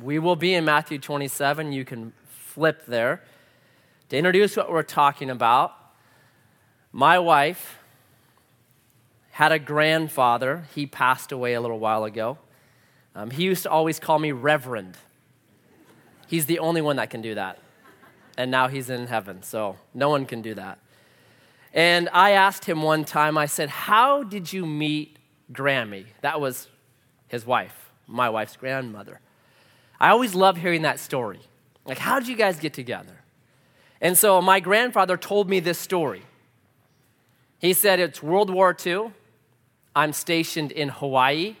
We will be in Matthew 27. You can flip there. To introduce what we're talking about, my wife had a grandfather. He passed away a little while ago. Um, he used to always call me Reverend. He's the only one that can do that. And now he's in heaven, so no one can do that. And I asked him one time, I said, How did you meet Grammy? That was his wife, my wife's grandmother. I always love hearing that story. Like, how did you guys get together? And so my grandfather told me this story. He said, It's World War II. I'm stationed in Hawaii.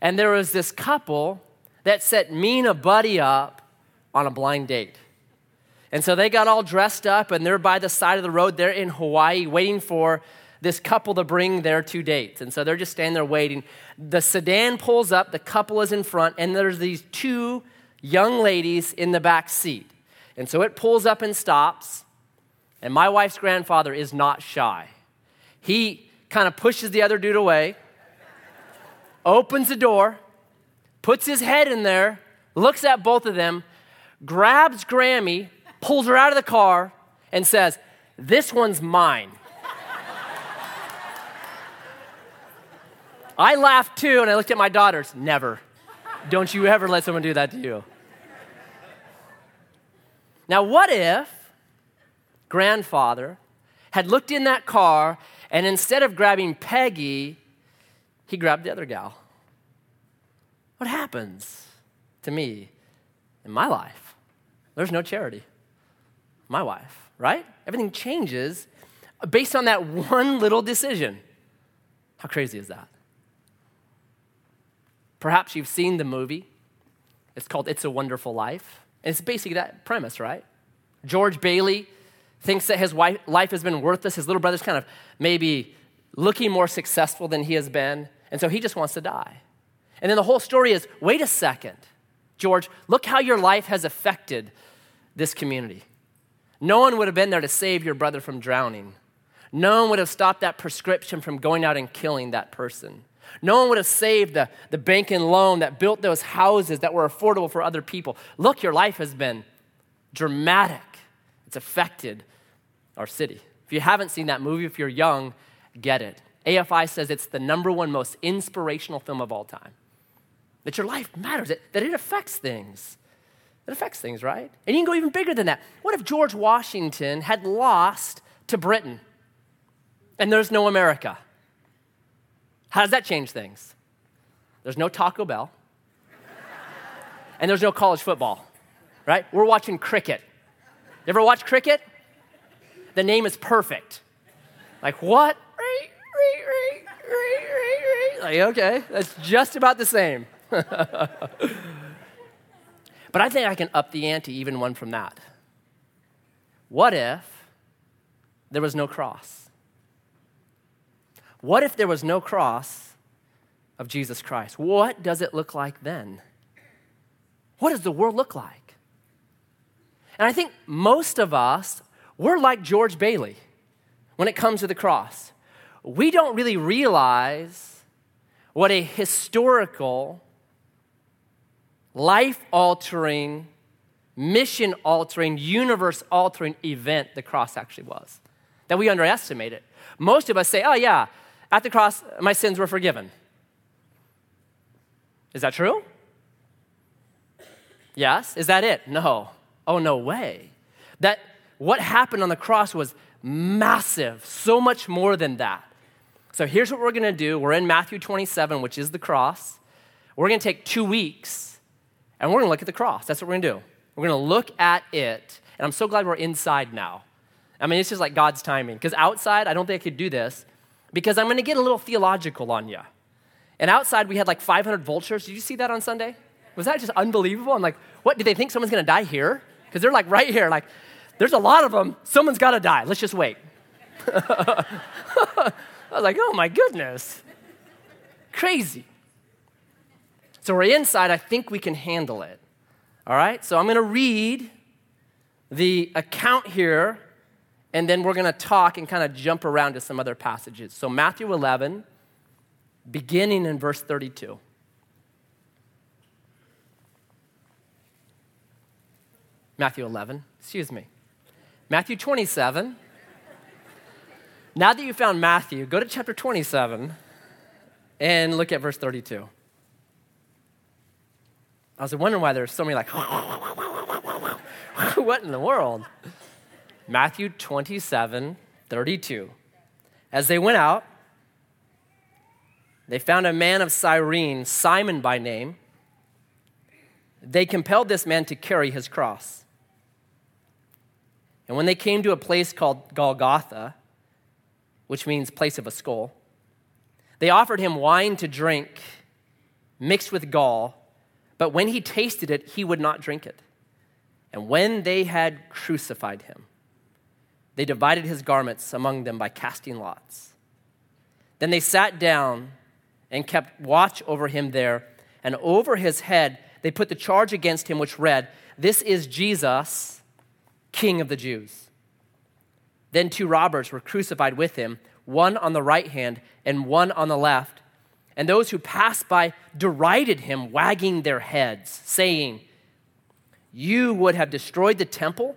And there was this couple that set me and a buddy up on a blind date. And so they got all dressed up and they're by the side of the road. They're in Hawaii waiting for this couple to bring their two dates. And so they're just standing there waiting. The sedan pulls up, the couple is in front, and there's these two young ladies in the back seat. And so it pulls up and stops. And my wife's grandfather is not shy. He kind of pushes the other dude away, opens the door, puts his head in there, looks at both of them, grabs Grammy, pulls her out of the car, and says, This one's mine. I laughed too, and I looked at my daughters. Never. Don't you ever let someone do that to you. Now, what if grandfather had looked in that car and instead of grabbing Peggy, he grabbed the other gal? What happens to me in my life? There's no charity. My wife, right? Everything changes based on that one little decision. How crazy is that? Perhaps you've seen the movie. It's called It's a Wonderful Life. And it's basically that premise, right? George Bailey thinks that his wife, life has been worthless. His little brother's kind of maybe looking more successful than he has been. And so he just wants to die. And then the whole story is wait a second, George, look how your life has affected this community. No one would have been there to save your brother from drowning. No one would have stopped that prescription from going out and killing that person. No one would have saved the, the bank and loan that built those houses that were affordable for other people. Look, your life has been dramatic. It's affected our city. If you haven't seen that movie, if you're young, get it. AFI says it's the number one most inspirational film of all time. That your life matters, that, it affects things. It affects things, right? And you can go even bigger than that. What if George Washington had lost to Britain and there's no America? How does that change things? There's no Taco Bell, and there's no college football, right? We're watching cricket. You ever watch cricket? The name is perfect. Like, what? Like, okay, that's just about the same. but I think I can up the ante even one from that. What if there was no cross? What if there was no cross of Jesus Christ? What does it look like then? What does the world look like? And I think most of us, we're like George Bailey when it comes to the cross. We don't really realize what a historical, life altering, mission altering, universe altering event the cross actually was. That we underestimate it. Most of us say, oh, yeah, at the cross, my sins were forgiven. Is that true? Yes. Is that it? No. Oh, no way. That what happened on the cross was massive, so much more than that. So here's what we're going to do. We're in Matthew 27, which is the cross. We're going to take two weeks and we're going to look at the cross. That's what we're going to do. We're going to look at it. And I'm so glad we're inside now. I mean, it's just like God's timing. Because outside, I don't think I could do this because I'm going to get a little theological on you. And outside, we had like 500 vultures. Did you see that on Sunday? Was that just unbelievable? I'm like, what? Do they think someone's going to die here? Because they're like right here. Like, there's a lot of them. Someone's got to die. Let's just wait. I was like, oh my goodness. Crazy. So we're inside. I think we can handle it. All right? So I'm going to read the account here and then we're going to talk and kind of jump around to some other passages. So, Matthew 11, beginning in verse 32. Matthew 11, excuse me. Matthew 27. now that you found Matthew, go to chapter 27 and look at verse 32. I was wondering why there's so many like, what in the world? Matthew 27, 32. As they went out, they found a man of Cyrene, Simon by name. They compelled this man to carry his cross. And when they came to a place called Golgotha, which means place of a skull, they offered him wine to drink mixed with gall, but when he tasted it, he would not drink it. And when they had crucified him, they divided his garments among them by casting lots. Then they sat down and kept watch over him there, and over his head they put the charge against him, which read, This is Jesus, King of the Jews. Then two robbers were crucified with him, one on the right hand and one on the left. And those who passed by derided him, wagging their heads, saying, You would have destroyed the temple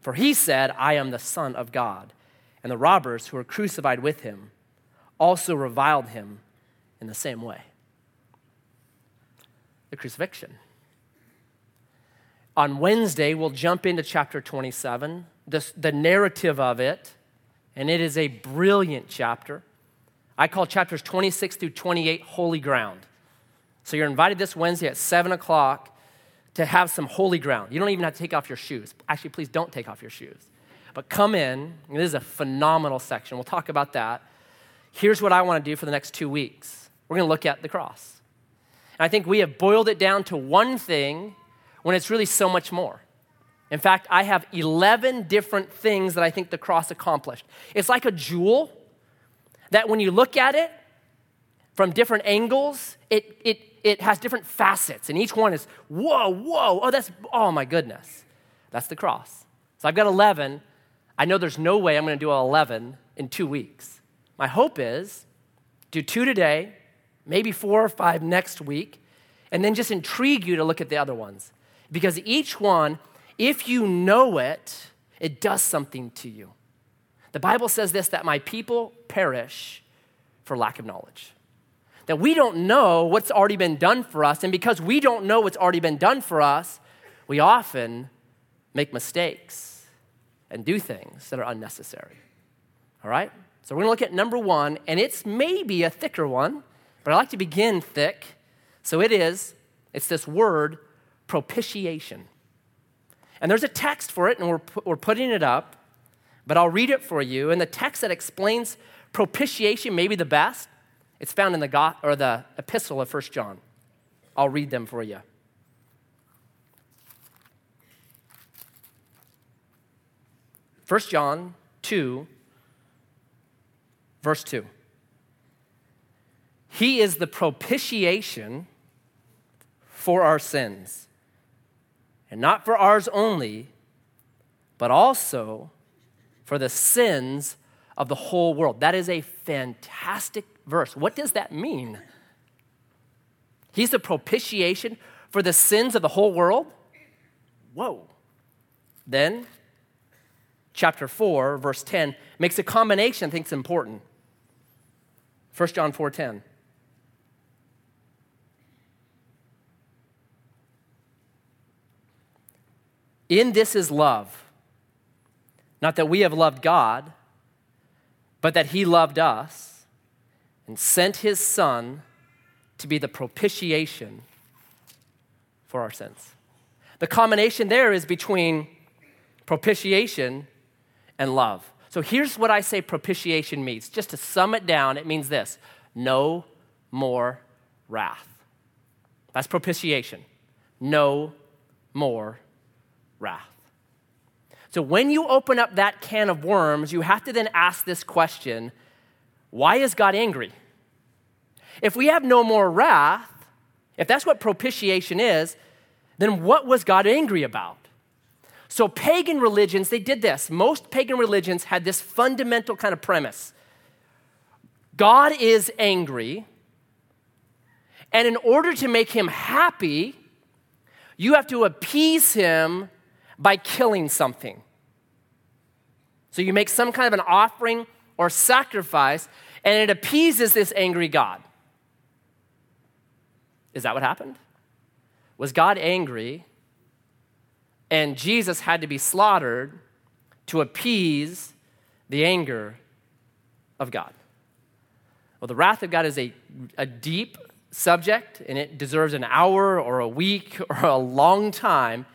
For he said, I am the Son of God. And the robbers who were crucified with him also reviled him in the same way. The crucifixion. On Wednesday, we'll jump into chapter 27, the, the narrative of it and it is a brilliant chapter. I call chapters 26 through 28 holy ground. So you're invited this Wednesday at 7 o'clock to have some holy ground. You don't even have to take off your shoes. Actually, please don't take off your shoes. But come in. This is a phenomenal section. We'll talk about that. Here's what I want to do for the next two weeks we're going to look at the cross. And I think we have boiled it down to one thing when it's really so much more. In fact, I have 11 different things that I think the cross accomplished. It's like a jewel that when you look at it from different angles, it, it, it has different facets, and each one is, whoa, whoa, oh, that's, oh my goodness. That's the cross. So I've got 11. I know there's no way I'm going to do 11 in two weeks. My hope is do two today, maybe four or five next week, and then just intrigue you to look at the other ones. Because each one if you know it, it does something to you. The Bible says this that my people perish for lack of knowledge. That we don't know what's already been done for us, and because we don't know what's already been done for us, we often make mistakes and do things that are unnecessary. All right? So we're gonna look at number one, and it's maybe a thicker one, but I like to begin thick. So it is, it's this word propitiation. And there's a text for it, and we're, we're putting it up, but I'll read it for you. And the text that explains propitiation, maybe the best, it's found in the, or the epistle of First John. I'll read them for you. First John 2, verse 2. He is the propitiation for our sins and not for ours only, but also for the sins of the whole world. That is a fantastic verse. What does that mean? He's the propitiation for the sins of the whole world? Whoa. Then, chapter 4, verse 10, makes a combination I think is important. 1 John 4 10. In this is love. Not that we have loved God, but that He loved us and sent His Son to be the propitiation for our sins. The combination there is between propitiation and love. So here's what I say propitiation means. Just to sum it down, it means this no more wrath. That's propitiation. No more wrath. So when you open up that can of worms, you have to then ask this question why is God angry? If we have no more wrath, if that's what propitiation is, then what was God angry about? So, pagan religions, they did this. Most pagan religions had this fundamental kind of premise God is angry, and in order to make him happy, you have to appease him by killing something. So, you make some kind of an offering or sacrifice, and it appeases this angry God. Is that what happened? Was God angry and Jesus had to be slaughtered to appease the anger of God. Well, the wrath of God is a, a deep subject and it deserves an hour or a week or a long time.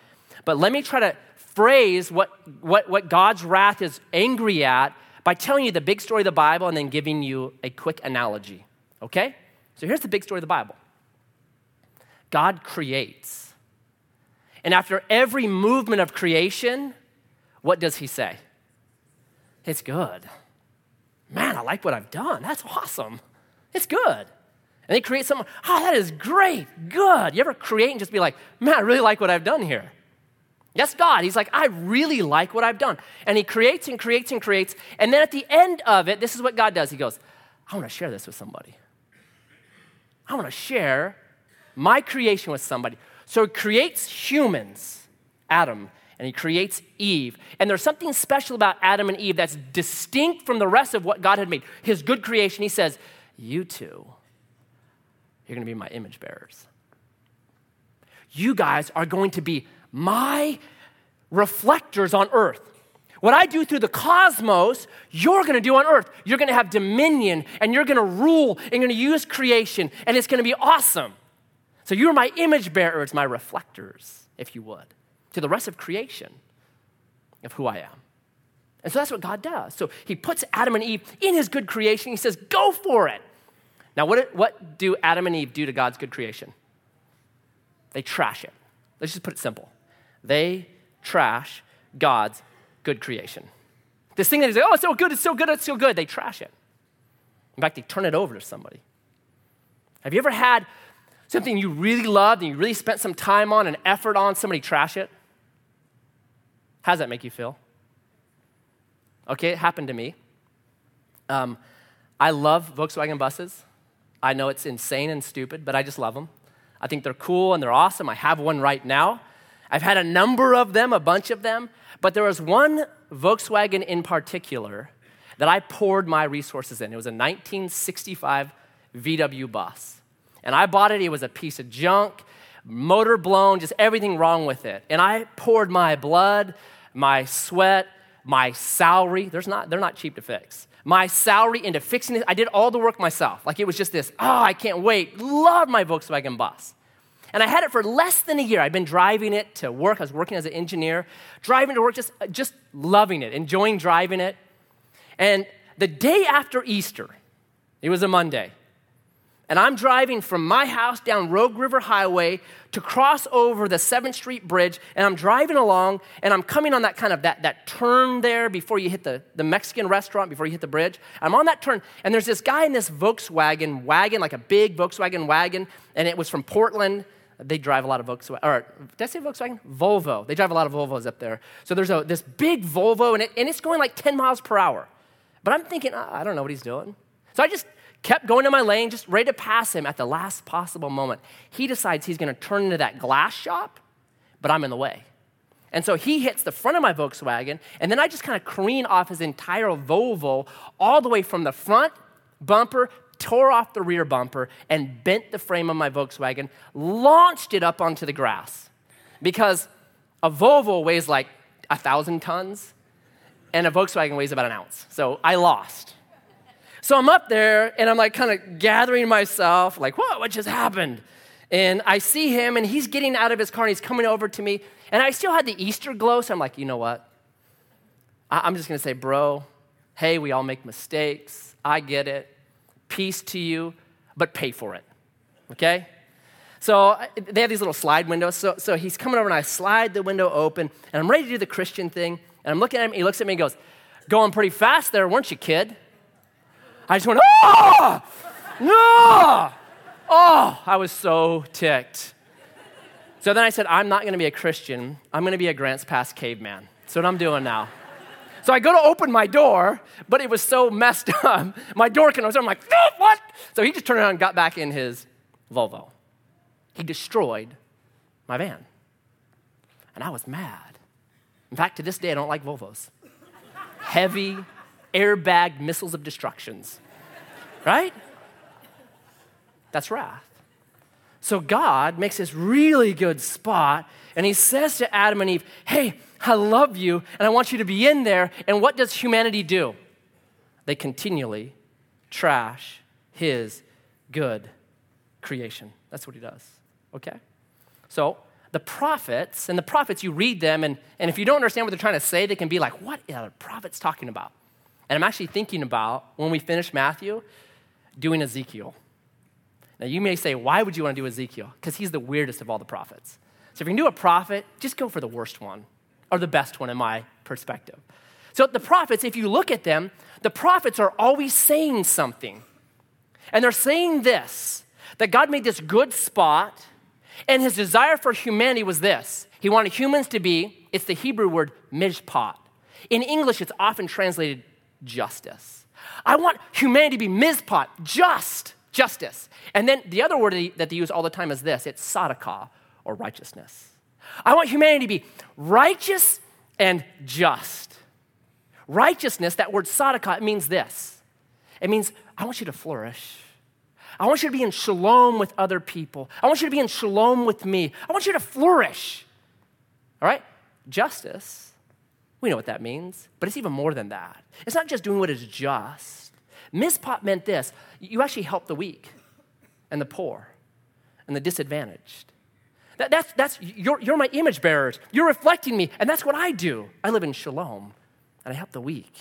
But let me try to phrase what, what, what God's wrath is angry at by telling you the big story of the Bible and then giving you a quick analogy. Okay? So here's the big story of the Bible God creates. And after every movement of creation, what does he say? It's good. Man, I like what I've done. That's awesome. It's good. And they create something, oh, ah, that is great, good. You ever create and just be like, man, I really like what I've done here? Yes, God. He's like, I really like what I've done. And he creates and creates and creates. And then at the end of it, this is what God does. He goes, I want to share this with somebody. I want to share my creation with somebody. So he creates humans, Adam, and he creates Eve. And there's something special about Adam and Eve that's distinct from the rest of what God had made. His good creation, he says, You two, you're going to be my image bearers. You guys are going to be my reflectors on earth. What I do through the cosmos, you're going to do on earth. You're going to have dominion and you're going to rule and you're going to use creation and it's going to be awesome. So you're my image bearers, my reflectors, if you would, to the rest of creation of who I am. And so that's what God does. So he puts Adam and Eve in his good creation. He says, go for it. Now, what, what do Adam and Eve do to God's good creation? They trash it. Let's just put it simple. They trash God's good creation. This thing that is like, oh, it's so good, it's so good, it's so good, they trash it. In fact, they turn it over to somebody. Have you ever had something you really loved and you really spent some time on and effort on, somebody trash it? How does that make you feel? Okay, it happened to me. Um, I love Volkswagen buses. I know it's insane and stupid, but I just love them. I think they're cool and they're awesome. I have one right now. I've had a number of them, a bunch of them, but there was one Volkswagen in particular that I poured my resources in. It was a 1965 VW bus. And I bought it, it was a piece of junk, motor blown, just everything wrong with it. And I poured my blood, my sweat, my salary. There's not, they're not cheap to fix. My salary into fixing it. I did all the work myself. Like it was just this, oh, I can't wait. Love my Volkswagen bus. And I had it for less than a year. I'd been driving it to work. I was working as an engineer, driving to work, just, just loving it, enjoying driving it. And the day after Easter, it was a Monday, and I'm driving from my house down Rogue River Highway to cross over the 7th Street Bridge, and I'm driving along, and I'm coming on that kind of that, that turn there before you hit the, the Mexican restaurant, before you hit the bridge. I'm on that turn, and there's this guy in this Volkswagen wagon, like a big Volkswagen wagon, and it was from Portland. They drive a lot of Volkswagen, or did I say Volkswagen? Volvo. They drive a lot of Volvos up there. So there's a, this big Volvo, and, it, and it's going like 10 miles per hour. But I'm thinking, oh, I don't know what he's doing. So I just kept going to my lane, just ready to pass him at the last possible moment. He decides he's going to turn into that glass shop, but I'm in the way. And so he hits the front of my Volkswagen, and then I just kind of careen off his entire Volvo all the way from the front bumper, tore off the rear bumper, and bent the frame of my Volkswagen, launched it up onto the grass. Because a Volvo weighs like a thousand tons, and a Volkswagen weighs about an ounce. So I lost. So I'm up there and I'm like kind of gathering myself, like, what? What just happened? And I see him and he's getting out of his car and he's coming over to me. And I still had the Easter glow, so I'm like, you know what? I'm just gonna say, bro, hey, we all make mistakes. I get it. Peace to you, but pay for it. Okay? So uh, they have these little slide windows. So, so he's coming over and I slide the window open and I'm ready to do the Christian thing. And I'm looking at him. He looks at me and goes, Going pretty fast there, weren't you, kid? I just went, Oh, no. Oh, I was so ticked. So then I said, I'm not going to be a Christian. I'm going to be a Grants Pass caveman. That's what I'm doing now. So I go to open my door, but it was so messed up. My door can open. I'm like, oh, what? So he just turned around and got back in his Volvo. He destroyed my van. And I was mad. In fact, to this day, I don't like Volvos. Heavy, airbag missiles of destructions. Right? That's wrath. So God makes this really good spot, and he says to Adam and Eve, Hey, I love you, and I want you to be in there. And what does humanity do? They continually trash his good creation. That's what he does. Okay? So, the prophets, and the prophets, you read them, and, and if you don't understand what they're trying to say, they can be like, What are the prophets talking about? And I'm actually thinking about, when we finish Matthew, doing Ezekiel. Now, you may say, why would you want to do Ezekiel? Because he's the weirdest of all the prophets. So, if you can do a prophet, just go for the worst one, or the best one in my perspective. So, the prophets, if you look at them, the prophets are always saying something. And they're saying this that God made this good spot, and his desire for humanity was this He wanted humans to be, it's the Hebrew word mishpat. In English, it's often translated justice. I want humanity to be mishpat, just justice. And then the other word that they use all the time is this it's sadaqah, or righteousness. I want humanity to be righteous and just. Righteousness, that word sadaqah, it means this it means I want you to flourish. I want you to be in shalom with other people. I want you to be in shalom with me. I want you to flourish. All right? Justice, we know what that means, but it's even more than that. It's not just doing what is just. mishpat meant this you actually help the weak and the poor and the disadvantaged. That, that's, that's, you're, you're my image bearers. You're reflecting me, and that's what I do. I live in shalom, and I help the weak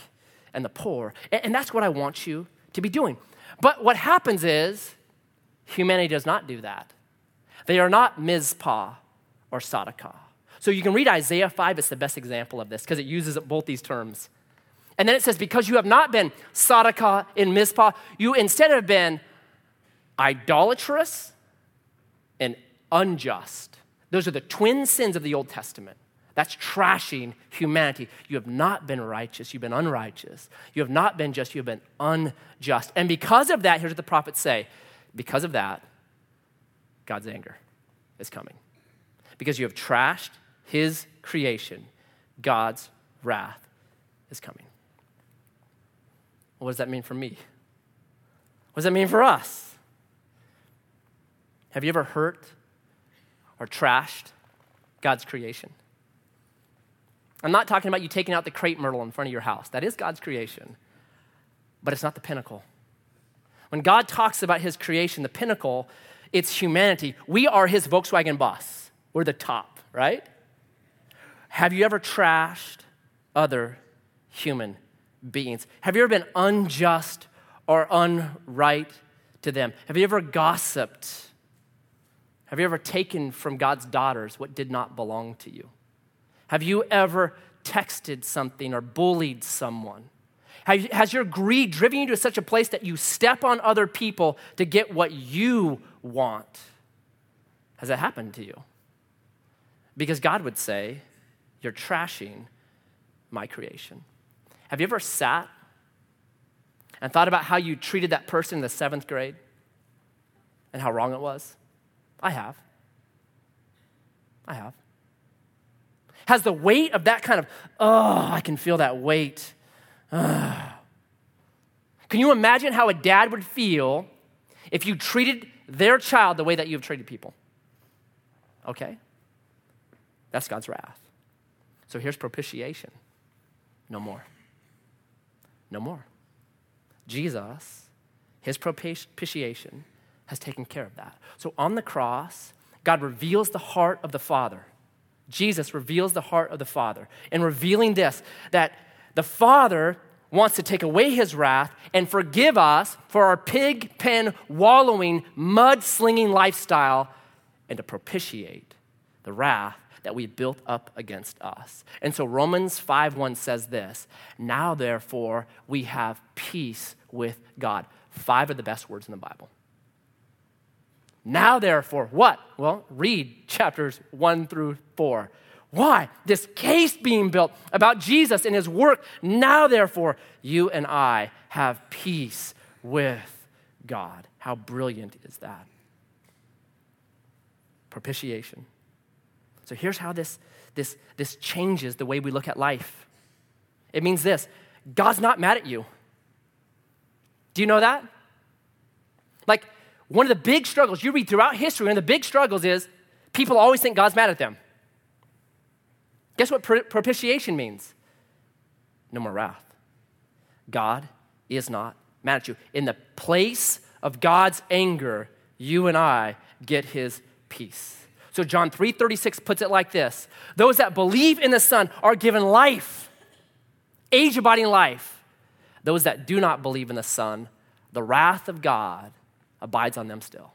and the poor, and, and that's what I want you to be doing. But what happens is humanity does not do that. They are not mishpat or Sadaqah. So you can read Isaiah 5, it's the best example of this because it uses both these terms. And then it says, Because you have not been Sadaqah in mishpat, you instead have been idolatrous and unjust. Those are the twin sins of the Old Testament. That's trashing humanity. You have not been righteous, you've been unrighteous. You have not been just, you have been unjust. And because of that, here's what the prophets say because of that, God's anger is coming. Because you have trashed his creation, God's wrath is coming. What does that mean for me? What does that mean for us? Have you ever hurt or trashed God's creation? I'm not talking about you taking out the crepe myrtle in front of your house. That is God's creation, but it's not the pinnacle. When God talks about his creation, the pinnacle, it's humanity. We are his Volkswagen bus. We're the top, right? Have you ever trashed other human beings? Have you ever been unjust or unright to them? Have you ever gossiped have you ever taken from God's daughters what did not belong to you? Have you ever texted something or bullied someone? Has your greed driven you to such a place that you step on other people to get what you want? Has that happened to you? Because God would say, You're trashing my creation. Have you ever sat and thought about how you treated that person in the seventh grade and how wrong it was? I have. I have. Has the weight of that kind of, oh, I can feel that weight. Ugh. Can you imagine how a dad would feel if you treated their child the way that you've treated people? Okay? That's God's wrath. So here's propitiation no more. No more. Jesus, his propitiation, has taken care of that. So on the cross, God reveals the heart of the Father. Jesus reveals the heart of the Father in revealing this that the Father wants to take away his wrath and forgive us for our pig pen wallowing, mud slinging lifestyle and to propitiate the wrath that we built up against us. And so Romans 5 1 says this Now therefore we have peace with God. Five of the best words in the Bible. Now therefore, what? Well, read chapters 1 through 4. Why? This case being built about Jesus and his work. Now, therefore, you and I have peace with God. How brilliant is that? Propitiation. So here's how this, this, this changes the way we look at life. It means this God's not mad at you. Do you know that? Like, one of the big struggles you read throughout history, one of the big struggles is people always think God's mad at them. Guess what propitiation means? No more wrath. God is not mad at you. In the place of God's anger, you and I get his peace. So John 3:36 puts it like this: Those that believe in the Son are given life, age-abiding life. Those that do not believe in the Son, the wrath of God abides on them still.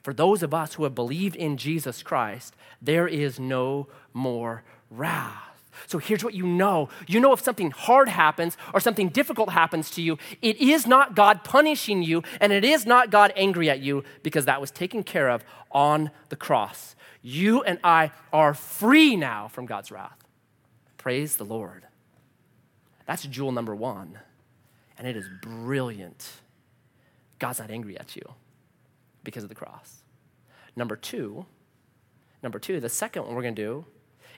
For those of us who have believed in Jesus Christ, there is no more wrath. So here's what you know you know if something hard happens or something difficult happens to you, it is not God punishing you and it is not God angry at you because that was taken care of on the cross. You and I are free now from God's wrath. Praise the Lord. That's jewel number one. And it is brilliant. God's not angry at you because of the cross. Number two, number two, the second one we're going to do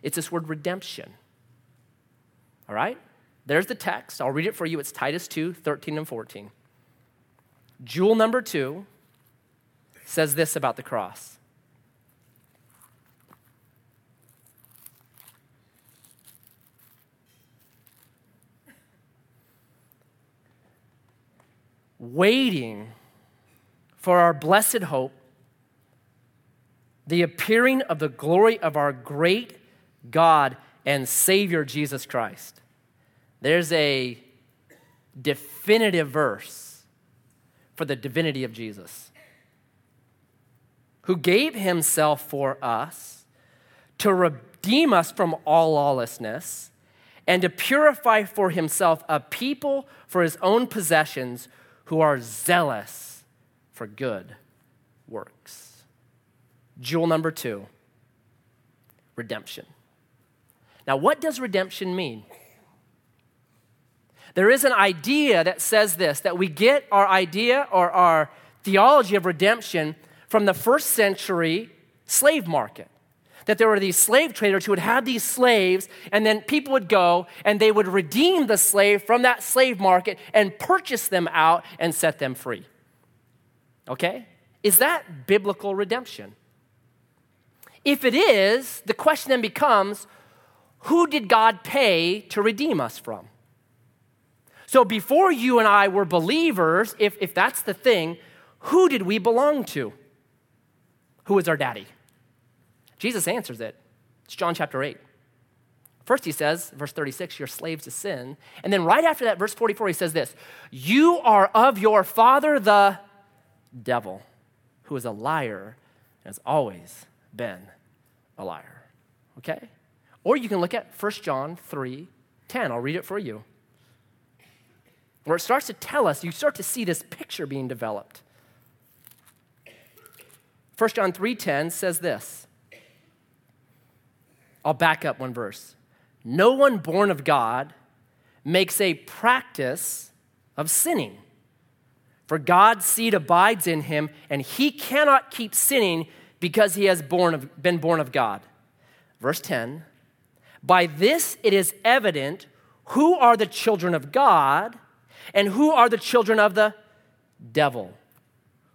it's this word redemption. All right? There's the text. I'll read it for you. It's Titus 2 13 and 14. Jewel number two says this about the cross. Waiting for our blessed hope, the appearing of the glory of our great God and Savior Jesus Christ. There's a definitive verse for the divinity of Jesus, who gave himself for us to redeem us from all lawlessness and to purify for himself a people for his own possessions who are zealous for good works. Jewel number two redemption. Now, what does redemption mean? There is an idea that says this that we get our idea or our theology of redemption from the first century slave market. That there were these slave traders who would have these slaves, and then people would go and they would redeem the slave from that slave market and purchase them out and set them free. Okay? Is that biblical redemption? If it is, the question then becomes who did God pay to redeem us from? So before you and I were believers, if, if that's the thing, who did we belong to? Who is our daddy? Jesus answers it. It's John chapter 8. First, he says, verse 36, you're slaves to sin. And then right after that, verse 44, he says this You are of your father, the devil, who is a liar and has always been a liar. Okay? Or you can look at 1 John 3 10. I'll read it for you. Where it starts to tell us, you start to see this picture being developed. 1 John 3:10 says this. I'll back up one verse. No one born of God makes a practice of sinning. For God's seed abides in him, and he cannot keep sinning because he has born of, been born of God. Verse 10 by this it is evident who are the children of God and who are the children of the devil.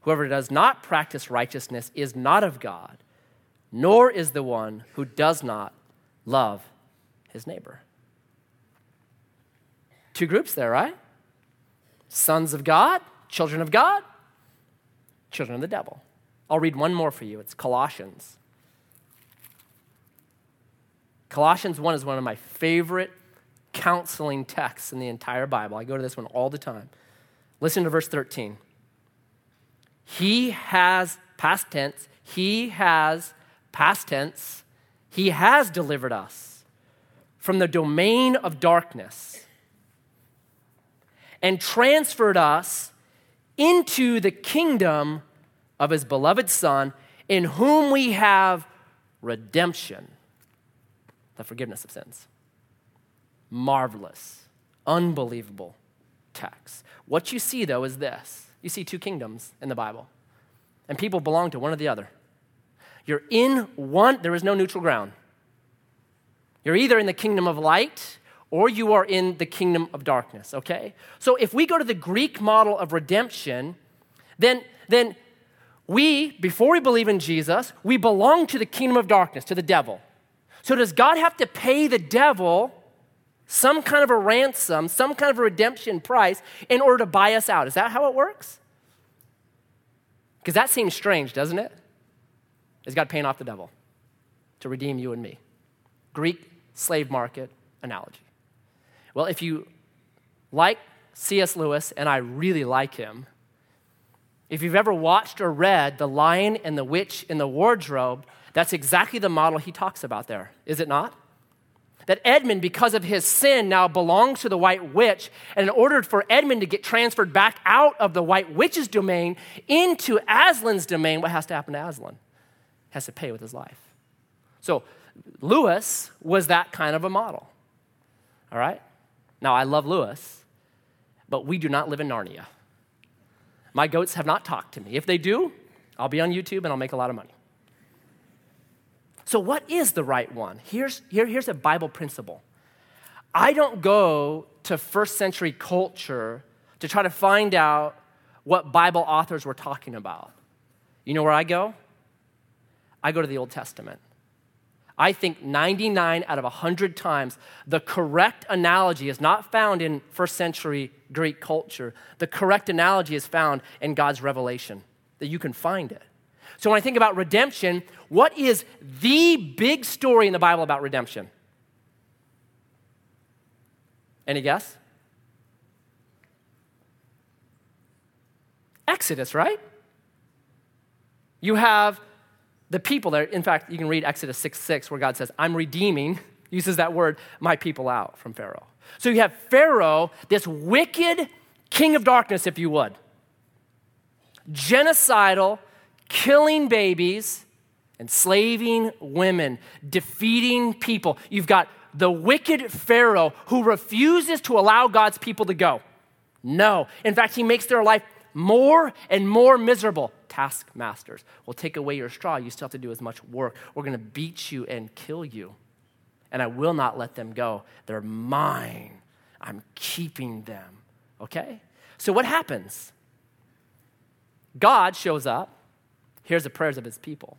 Whoever does not practice righteousness is not of God, nor is the one who does not love his neighbor. Two groups there, right? Sons of God, children of God, children of the devil. I'll read one more for you. It's Colossians Colossians 1 is one of my favorite counseling texts in the entire Bible. I go to this one all the time. Listen to verse 13. He has, past tense, He has, past tense, He has delivered us from the domain of darkness and transferred us into the kingdom of His beloved Son, in whom we have redemption, the forgiveness of sins. Marvelous, unbelievable text. What you see, though, is this you see two kingdoms in the Bible, and people belong to one or the other. You're in one, there is no neutral ground. You're either in the kingdom of light or you are in the kingdom of darkness, okay? So if we go to the Greek model of redemption, then, then we, before we believe in Jesus, we belong to the kingdom of darkness, to the devil. So does God have to pay the devil some kind of a ransom, some kind of a redemption price in order to buy us out? Is that how it works? Because that seems strange, doesn't it? Is God paying off the devil to redeem you and me? Greek slave market analogy. Well, if you like C.S. Lewis, and I really like him, if you've ever watched or read The Lion and the Witch in the Wardrobe, that's exactly the model he talks about there, is it not? That Edmund, because of his sin, now belongs to the White Witch. And in order for Edmund to get transferred back out of the White Witch's domain into Aslan's domain, what has to happen to Aslan? Has to pay with his life. So Lewis was that kind of a model. All right? Now, I love Lewis, but we do not live in Narnia. My goats have not talked to me. If they do, I'll be on YouTube and I'll make a lot of money. So, what is the right one? Here's, here, here's a Bible principle I don't go to first century culture to try to find out what Bible authors were talking about. You know where I go? I go to the Old Testament. I think 99 out of 100 times the correct analogy is not found in first century Greek culture. The correct analogy is found in God's revelation, that you can find it. So when I think about redemption, what is the big story in the Bible about redemption? Any guess? Exodus, right? You have the people there, in fact, you can read Exodus 6 6, where God says, I'm redeeming, uses that word, my people out from Pharaoh. So you have Pharaoh, this wicked king of darkness, if you would, genocidal, killing babies, enslaving women, defeating people. You've got the wicked Pharaoh who refuses to allow God's people to go. No. In fact, he makes their life more and more miserable taskmasters. We'll take away your straw. You still have to do as much work. We're going to beat you and kill you. And I will not let them go. They're mine. I'm keeping them. Okay? So what happens? God shows up, hears the prayers of his people.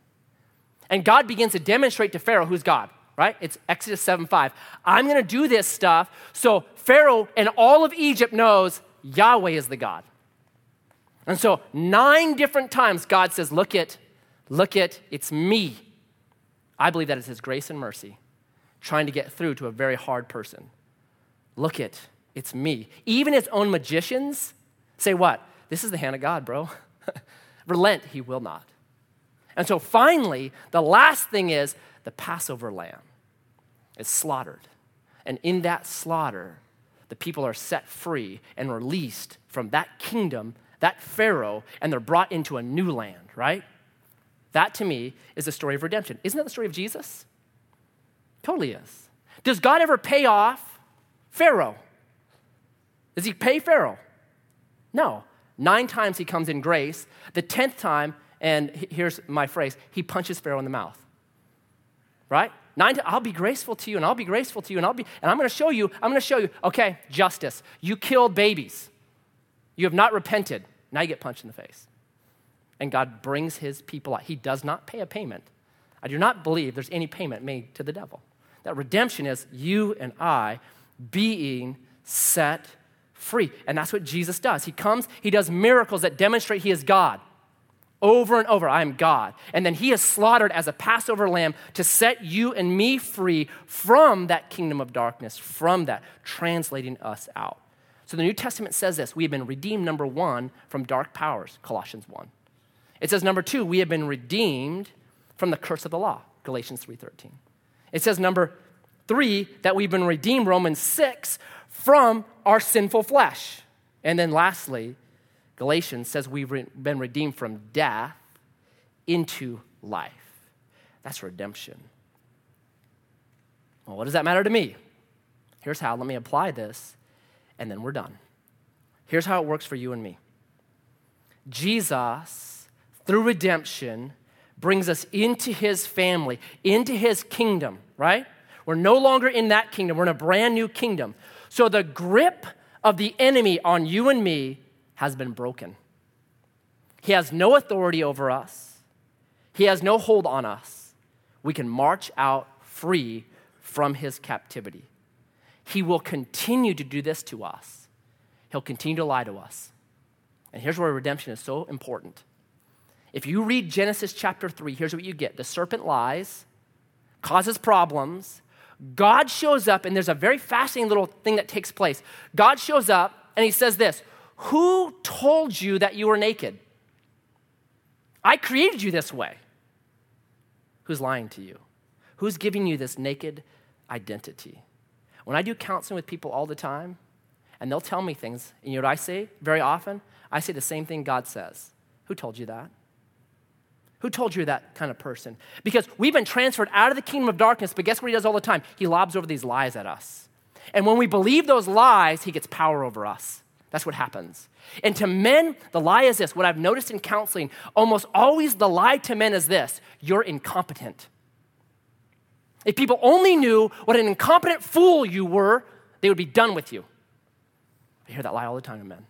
And God begins to demonstrate to Pharaoh who's God, right? It's Exodus 7 5. I'm going to do this stuff so Pharaoh and all of Egypt knows Yahweh is the God. And so, nine different times, God says, Look it, look it, it's me. I believe that is His grace and mercy trying to get through to a very hard person. Look it, it's me. Even his own magicians say, What? This is the hand of God, bro. Relent, He will not. And so, finally, the last thing is the Passover lamb is slaughtered. And in that slaughter, the people are set free and released from that kingdom that Pharaoh, and they're brought into a new land, right? That to me is the story of redemption. Isn't that the story of Jesus? Totally is. Does God ever pay off Pharaoh? Does he pay Pharaoh? No. Nine times he comes in grace. The tenth time, and here's my phrase, he punches Pharaoh in the mouth. Right? Nine I'll be graceful to you, and I'll be graceful to you, and I'll be, and I'm gonna show you, I'm gonna show you, okay, justice. You killed babies. You have not repented. Now you get punched in the face. And God brings his people out. He does not pay a payment. I do not believe there's any payment made to the devil. That redemption is you and I being set free. And that's what Jesus does. He comes, he does miracles that demonstrate he is God. Over and over, I am God. And then he is slaughtered as a Passover lamb to set you and me free from that kingdom of darkness, from that, translating us out. So the New Testament says this we have been redeemed, number one, from dark powers, Colossians 1. It says, number two, we have been redeemed from the curse of the law, Galatians 3.13. It says, number three, that we've been redeemed, Romans 6, from our sinful flesh. And then lastly, Galatians says we've been redeemed from death into life. That's redemption. Well, what does that matter to me? Here's how. Let me apply this, and then we're done. Here's how it works for you and me Jesus, through redemption, brings us into his family, into his kingdom, right? We're no longer in that kingdom, we're in a brand new kingdom. So the grip of the enemy on you and me has been broken. He has no authority over us, he has no hold on us. We can march out free from his captivity. He will continue to do this to us, he'll continue to lie to us. And here's where redemption is so important. If you read Genesis chapter 3, here's what you get the serpent lies, causes problems. God shows up, and there's a very fascinating little thing that takes place. God shows up, and he says this Who told you that you were naked? I created you this way. Who's lying to you? Who's giving you this naked identity? When I do counseling with people all the time, and they'll tell me things, and you know what I say very often? I say the same thing God says. Who told you that? Who told you that kind of person? Because we've been transferred out of the kingdom of darkness, but guess what he does all the time? He lobs over these lies at us. And when we believe those lies, he gets power over us. That's what happens. And to men, the lie is this what I've noticed in counseling, almost always the lie to men is this you're incompetent. If people only knew what an incompetent fool you were, they would be done with you. I hear that lie all the time in men.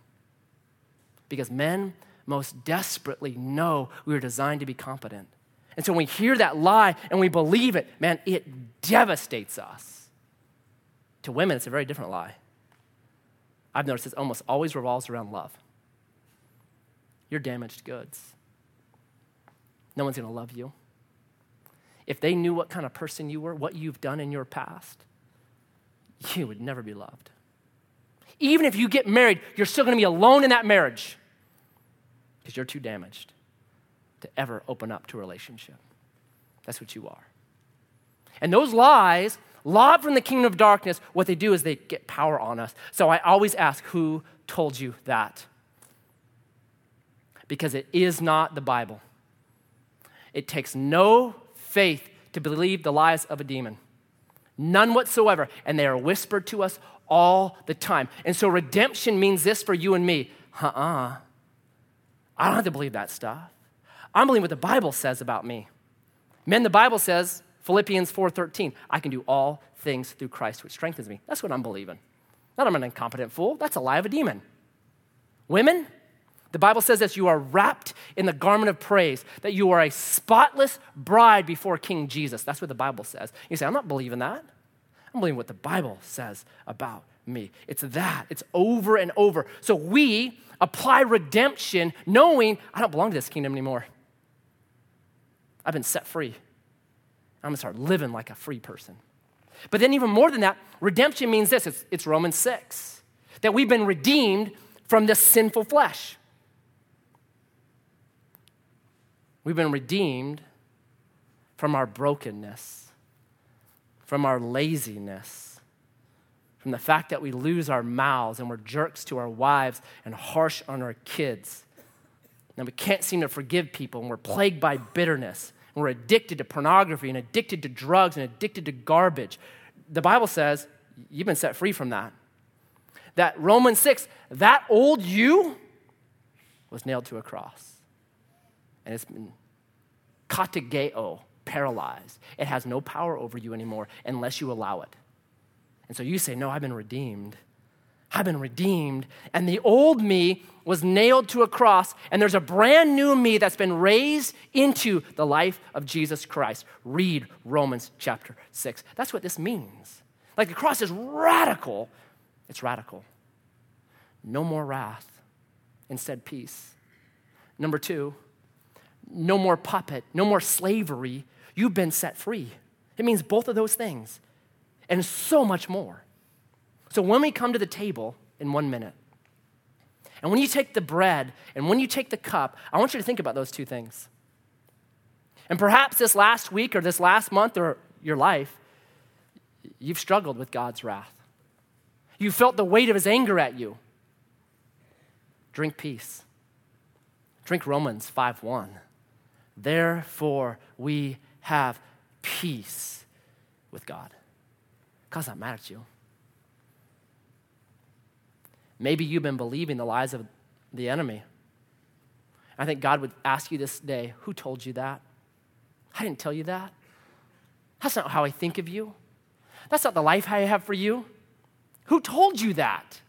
Because men most desperately know we were designed to be competent. And so when we hear that lie and we believe it, man, it devastates us. To women, it's a very different lie. I've noticed it almost always revolves around love. You're damaged goods. No one's going to love you. If they knew what kind of person you were, what you've done in your past, you would never be loved. Even if you get married, you're still going to be alone in that marriage because you're too damaged to ever open up to a relationship. That's what you are. And those lies, lobbed from the kingdom of darkness, what they do is they get power on us. So I always ask, who told you that? Because it is not the Bible. It takes no faith to believe the lies of a demon. None whatsoever. And they are whispered to us all the time. And so redemption means this for you and me. Uh uh-uh. uh I don't have to believe that stuff. I'm believing what the Bible says about me. Men, the Bible says, Philippians 4:13, I can do all things through Christ which strengthens me. That's what I'm believing. Not I'm an incompetent fool. That's a lie of a demon. Women, the Bible says that you are wrapped in the garment of praise, that you are a spotless bride before King Jesus. That's what the Bible says. You say, I'm not believing that. I'm believing what the Bible says about me. It's that. It's over and over. So we apply redemption knowing I don't belong to this kingdom anymore. I've been set free. I'm gonna start living like a free person. But then, even more than that, redemption means this it's, it's Romans 6 that we've been redeemed from this sinful flesh. We've been redeemed from our brokenness, from our laziness from the fact that we lose our mouths and we're jerks to our wives and harsh on our kids. And we can't seem to forgive people and we're plagued by bitterness. And we're addicted to pornography and addicted to drugs and addicted to garbage. The Bible says you've been set free from that. That Romans 6, that old you was nailed to a cross. And it's been katargeo, paralyzed. It has no power over you anymore unless you allow it. And so you say, No, I've been redeemed. I've been redeemed. And the old me was nailed to a cross, and there's a brand new me that's been raised into the life of Jesus Christ. Read Romans chapter 6. That's what this means. Like the cross is radical. It's radical. No more wrath, instead, peace. Number two, no more puppet, no more slavery. You've been set free. It means both of those things and so much more. So when we come to the table in one minute, And when you take the bread and when you take the cup, I want you to think about those two things. And perhaps this last week or this last month or your life, you've struggled with God's wrath. You felt the weight of his anger at you. Drink peace. Drink Romans 5:1. Therefore we have peace with God. God's not mad at you. Maybe you've been believing the lies of the enemy. I think God would ask you this day who told you that? I didn't tell you that. That's not how I think of you. That's not the life I have for you. Who told you that?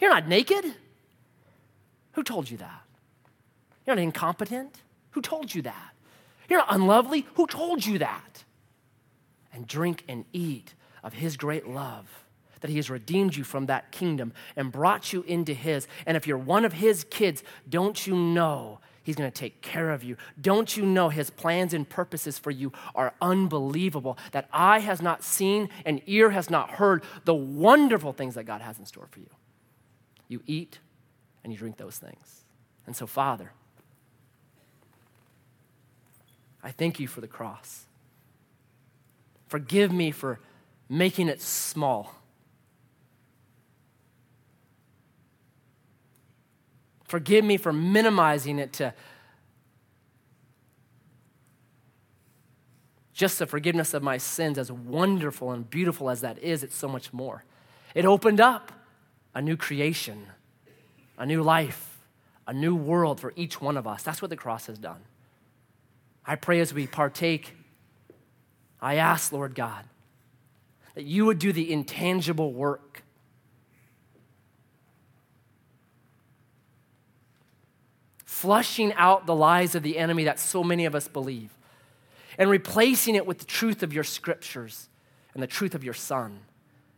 You're not naked. Who told you that? You're not incompetent. Who told you that? You're not unlovely. Who told you that? And drink and eat of his great love that he has redeemed you from that kingdom and brought you into his. And if you're one of his kids, don't you know he's going to take care of you? Don't you know his plans and purposes for you are unbelievable? That eye has not seen and ear has not heard the wonderful things that God has in store for you. You eat and you drink those things. And so, Father, I thank you for the cross. Forgive me for making it small. Forgive me for minimizing it to just the forgiveness of my sins, as wonderful and beautiful as that is, it's so much more. It opened up a new creation, a new life, a new world for each one of us. That's what the cross has done. I pray as we partake, I ask, Lord God, that you would do the intangible work flushing out the lies of the enemy that so many of us believe, and replacing it with the truth of your scriptures and the truth of your Son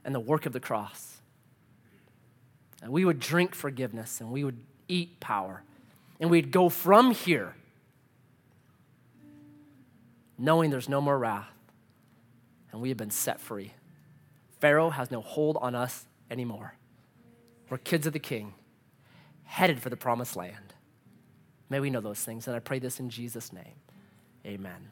and the work of the cross. And we would drink forgiveness and we would eat power. And we'd go from here knowing there's no more wrath and we have been set free. Pharaoh has no hold on us anymore. We're kids of the king, headed for the promised land. May we know those things. And I pray this in Jesus' name. Amen.